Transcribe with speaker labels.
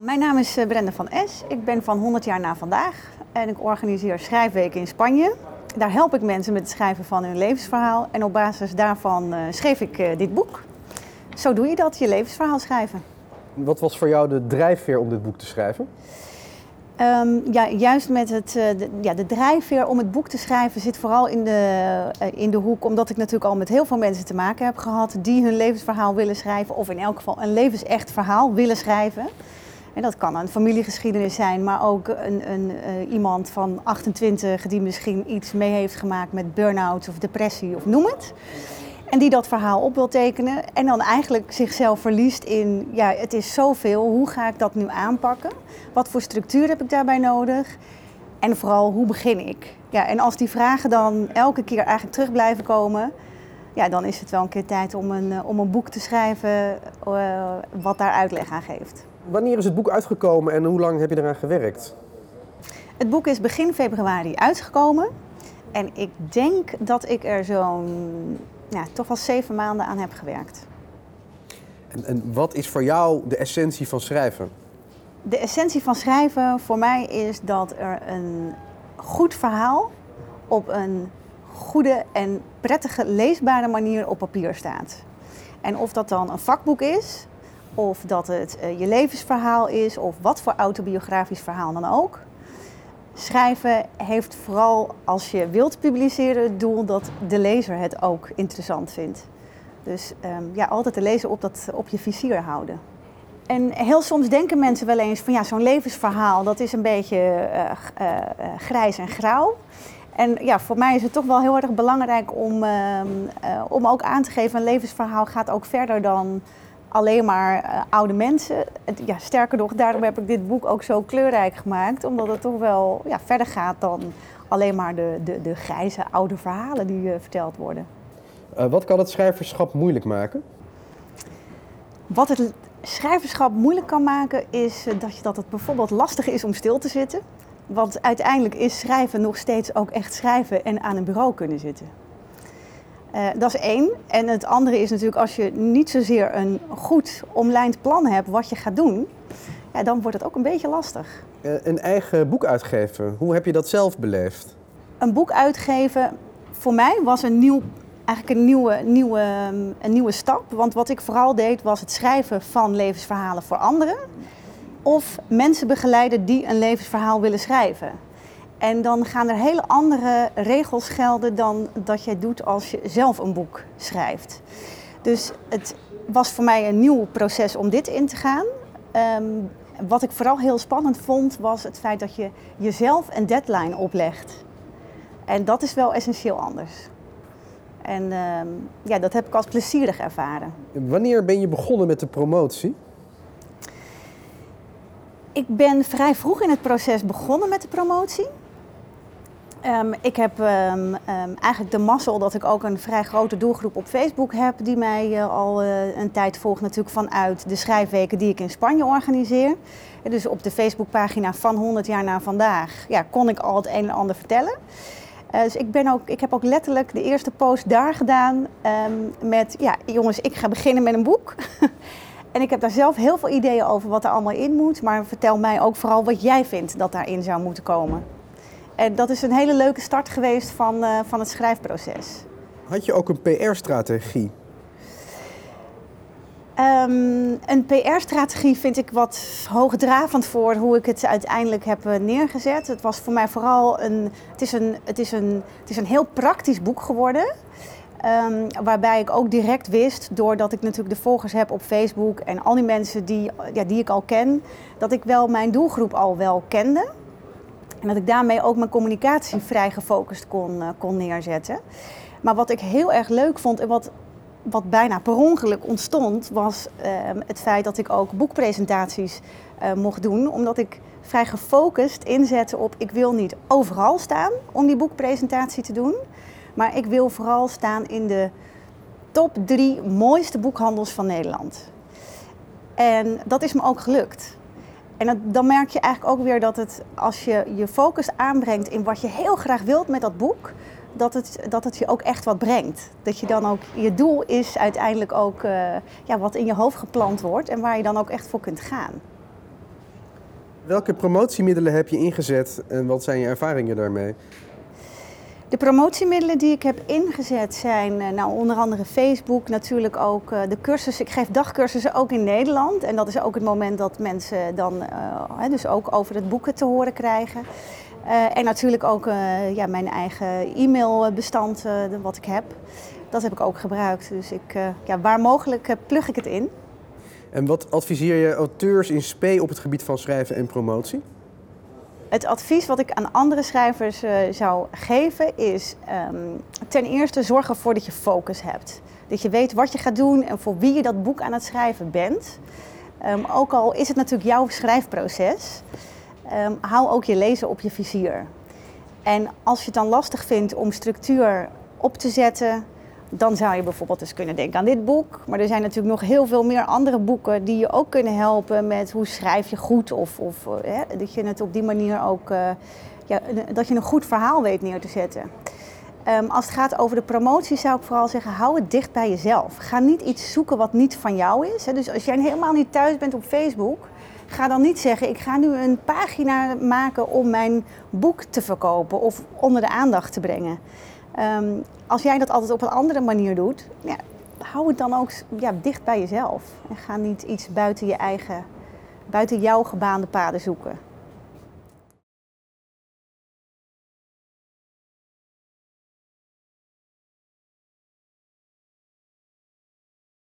Speaker 1: Mijn naam is eh, Brenda van Es. Ik ben van 100 jaar na vandaag en ik organiseer schrijfweken in Spanje. Daar help ik mensen met het schrijven van hun levensverhaal en op basis daarvan uh, schreef ik uh, dit boek. Zo doe je dat, je levensverhaal schrijven.
Speaker 2: Wat was voor jou de drijfveer om dit boek te schrijven?
Speaker 1: Um, ja, juist met het, uh, de, ja, de drijfveer om het boek te schrijven zit vooral in de, uh, in de hoek, omdat ik natuurlijk al met heel veel mensen te maken heb gehad die hun levensverhaal willen schrijven, of in elk geval een levensecht verhaal willen schrijven. Dat kan een familiegeschiedenis zijn, maar ook een, een, uh, iemand van 28 die misschien iets mee heeft gemaakt met burn-out of depressie of noem het. En die dat verhaal op wil tekenen en dan eigenlijk zichzelf verliest in, ja, het is zoveel, hoe ga ik dat nu aanpakken? Wat voor structuur heb ik daarbij nodig? En vooral, hoe begin ik? Ja, en als die vragen dan elke keer eigenlijk terug blijven komen, ja, dan is het wel een keer tijd om een, om een boek te schrijven uh, wat daar uitleg aan geeft.
Speaker 2: Wanneer is het boek uitgekomen en hoe lang heb je eraan gewerkt?
Speaker 1: Het boek is begin februari uitgekomen. En ik denk dat ik er zo'n ja, toch wel zeven maanden aan heb gewerkt.
Speaker 2: En, en wat is voor jou de essentie van schrijven?
Speaker 1: De essentie van schrijven voor mij is dat er een goed verhaal op een goede en prettige leesbare manier op papier staat. En of dat dan een vakboek is, of dat het uh, je levensverhaal is, of wat voor autobiografisch verhaal dan ook. Schrijven heeft vooral als je wilt publiceren het doel dat de lezer het ook interessant vindt. Dus um, ja, altijd de lezer op, dat, op je vizier houden. En heel soms denken mensen wel eens van ja, zo'n levensverhaal dat is een beetje uh, grijs en grauw. En ja, voor mij is het toch wel heel erg belangrijk om, om ook aan te geven, een levensverhaal gaat ook verder dan alleen maar uh, oude mensen. Ja, sterker nog, daarom heb ik dit boek ook zo kleurrijk gemaakt. Omdat het toch wel ja, verder gaat dan alleen maar de, de, de grijze oude verhalen die uh, verteld worden.
Speaker 2: Uh, wat kan het schrijverschap moeilijk maken?
Speaker 1: Wat het schrijverschap moeilijk kan maken is dat, je, dat het bijvoorbeeld lastig is om stil te zitten. Want uiteindelijk is schrijven nog steeds ook echt schrijven en aan een bureau kunnen zitten. Uh, dat is één. En het andere is natuurlijk als je niet zozeer een goed omlijnd plan hebt wat je gaat doen, ja, dan wordt het ook een beetje lastig.
Speaker 2: Uh, een eigen boek uitgeven, hoe heb je dat zelf beleefd?
Speaker 1: Een boek uitgeven voor mij was een nieuw, eigenlijk een nieuwe, nieuwe, een nieuwe stap. Want wat ik vooral deed was het schrijven van levensverhalen voor anderen. Of mensen begeleiden die een levensverhaal willen schrijven. En dan gaan er hele andere regels gelden dan dat jij doet als je zelf een boek schrijft. Dus het was voor mij een nieuw proces om dit in te gaan. Um, wat ik vooral heel spannend vond, was het feit dat je jezelf een deadline oplegt. En dat is wel essentieel anders. En um, ja, dat heb ik als plezierig ervaren.
Speaker 2: Wanneer ben je begonnen met de promotie?
Speaker 1: Ik ben vrij vroeg in het proces begonnen met de promotie. Um, ik heb um, um, eigenlijk de mazzel dat ik ook een vrij grote doelgroep op Facebook heb, die mij uh, al uh, een tijd volgt, natuurlijk vanuit de schrijfweken die ik in Spanje organiseer. Dus op de Facebookpagina van 100 jaar na vandaag ja, kon ik al het een en ander vertellen. Uh, dus ik, ben ook, ik heb ook letterlijk de eerste post daar gedaan met, ja jongens, ik ga beginnen met een boek. en ik heb daar zelf heel veel ideeën over wat er allemaal in moet, maar vertel mij ook vooral wat jij vindt dat daarin zou moeten komen. En dat is een hele leuke start geweest van, uh, van het schrijfproces.
Speaker 2: Had je ook een PR-strategie?
Speaker 1: Um, een PR-strategie vind ik wat hoogdravend voor hoe ik het uiteindelijk heb neergezet. Het was voor mij vooral een. Het is een, het is een, het is een heel praktisch boek geworden. Um, waarbij ik ook direct wist, doordat ik natuurlijk de volgers heb op Facebook en al die mensen die, ja, die ik al ken, dat ik wel mijn doelgroep al wel kende. En dat ik daarmee ook mijn communicatie vrij gefocust kon, uh, kon neerzetten. Maar wat ik heel erg leuk vond en wat, wat bijna per ongeluk ontstond, was uh, het feit dat ik ook boekpresentaties uh, mocht doen. Omdat ik vrij gefocust inzette op ik wil niet overal staan om die boekpresentatie te doen. Maar ik wil vooral staan in de top drie mooiste boekhandels van Nederland. En dat is me ook gelukt. En dan merk je eigenlijk ook weer dat het, als je je focus aanbrengt in wat je heel graag wilt met dat boek, dat het, dat het je ook echt wat brengt. Dat je dan ook, je doel is uiteindelijk ook uh, ja, wat in je hoofd geplant wordt en waar je dan ook echt voor kunt gaan.
Speaker 2: Welke promotiemiddelen heb je ingezet en wat zijn je ervaringen daarmee?
Speaker 1: De promotiemiddelen die ik heb ingezet zijn eh, nou, onder andere Facebook, natuurlijk ook uh, de cursussen. Ik geef dagcursussen ook in Nederland. En dat is ook het moment dat mensen dan uh, dus ook over het boeken te horen krijgen. en natuurlijk ook ja, mijn eigen e-mailbestand wat ik heb. Dat heb ik ook gebruikt. Dus ik, ja, waar mogelijk plug ik het in.
Speaker 2: En wat adviseer je auteurs in spe op het gebied van schrijven en promotie?
Speaker 1: Het advies wat ik aan andere schrijvers uh, zou geven is um, ten eerste zorg ervoor dat je focus hebt. Dat je weet wat je gaat doen en voor wie je dat boek aan het schrijven bent. Um, ook al is het natuurlijk jouw schrijfproces, hou ook je lezer op je vizier. En als je het dan lastig vindt om structuur op te zetten, dan zou je bijvoorbeeld eens kunnen denken aan dit boek. Maar er zijn natuurlijk nog heel veel meer andere boeken die je ook kunnen helpen met hoe schrijf je goed. Of, of eh, hè, dat je het op die manier ook, uh, ja, dat je een goed verhaal weet neer te zetten. Um, als het gaat over de promotie zou ik vooral zeggen, hou het dicht bij jezelf. Ga niet iets zoeken wat niet van jou is. Hè. Dus als jij helemaal niet thuis bent op Facebook, ga dan niet zeggen, ik ga nu een pagina maken om mijn boek te verkopen of onder de aandacht te brengen. Um, als jij dat altijd op een andere manier doet, hou het dan ook ja, dicht bij jezelf. En ga niet iets buiten je eigen, buiten jouw gebaande paden zoeken.